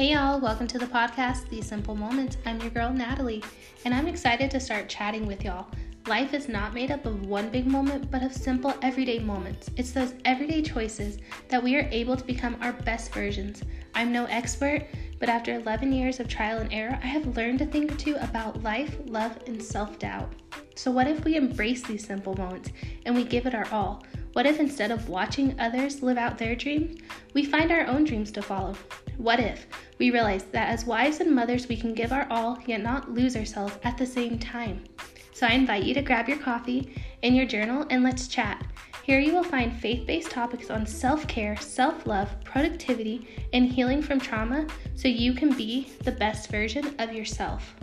Hey y'all, welcome to the podcast, These Simple Moments. I'm your girl, Natalie, and I'm excited to start chatting with y'all. Life is not made up of one big moment, but of simple everyday moments. It's those everyday choices that we are able to become our best versions. I'm no expert, but after 11 years of trial and error, I have learned a thing or two about life, love, and self doubt. So, what if we embrace these simple moments and we give it our all? What if instead of watching others live out their dreams, we find our own dreams to follow? What if we realize that as wives and mothers, we can give our all yet not lose ourselves at the same time? So I invite you to grab your coffee and your journal and let's chat. Here you will find faith based topics on self care, self love, productivity, and healing from trauma so you can be the best version of yourself.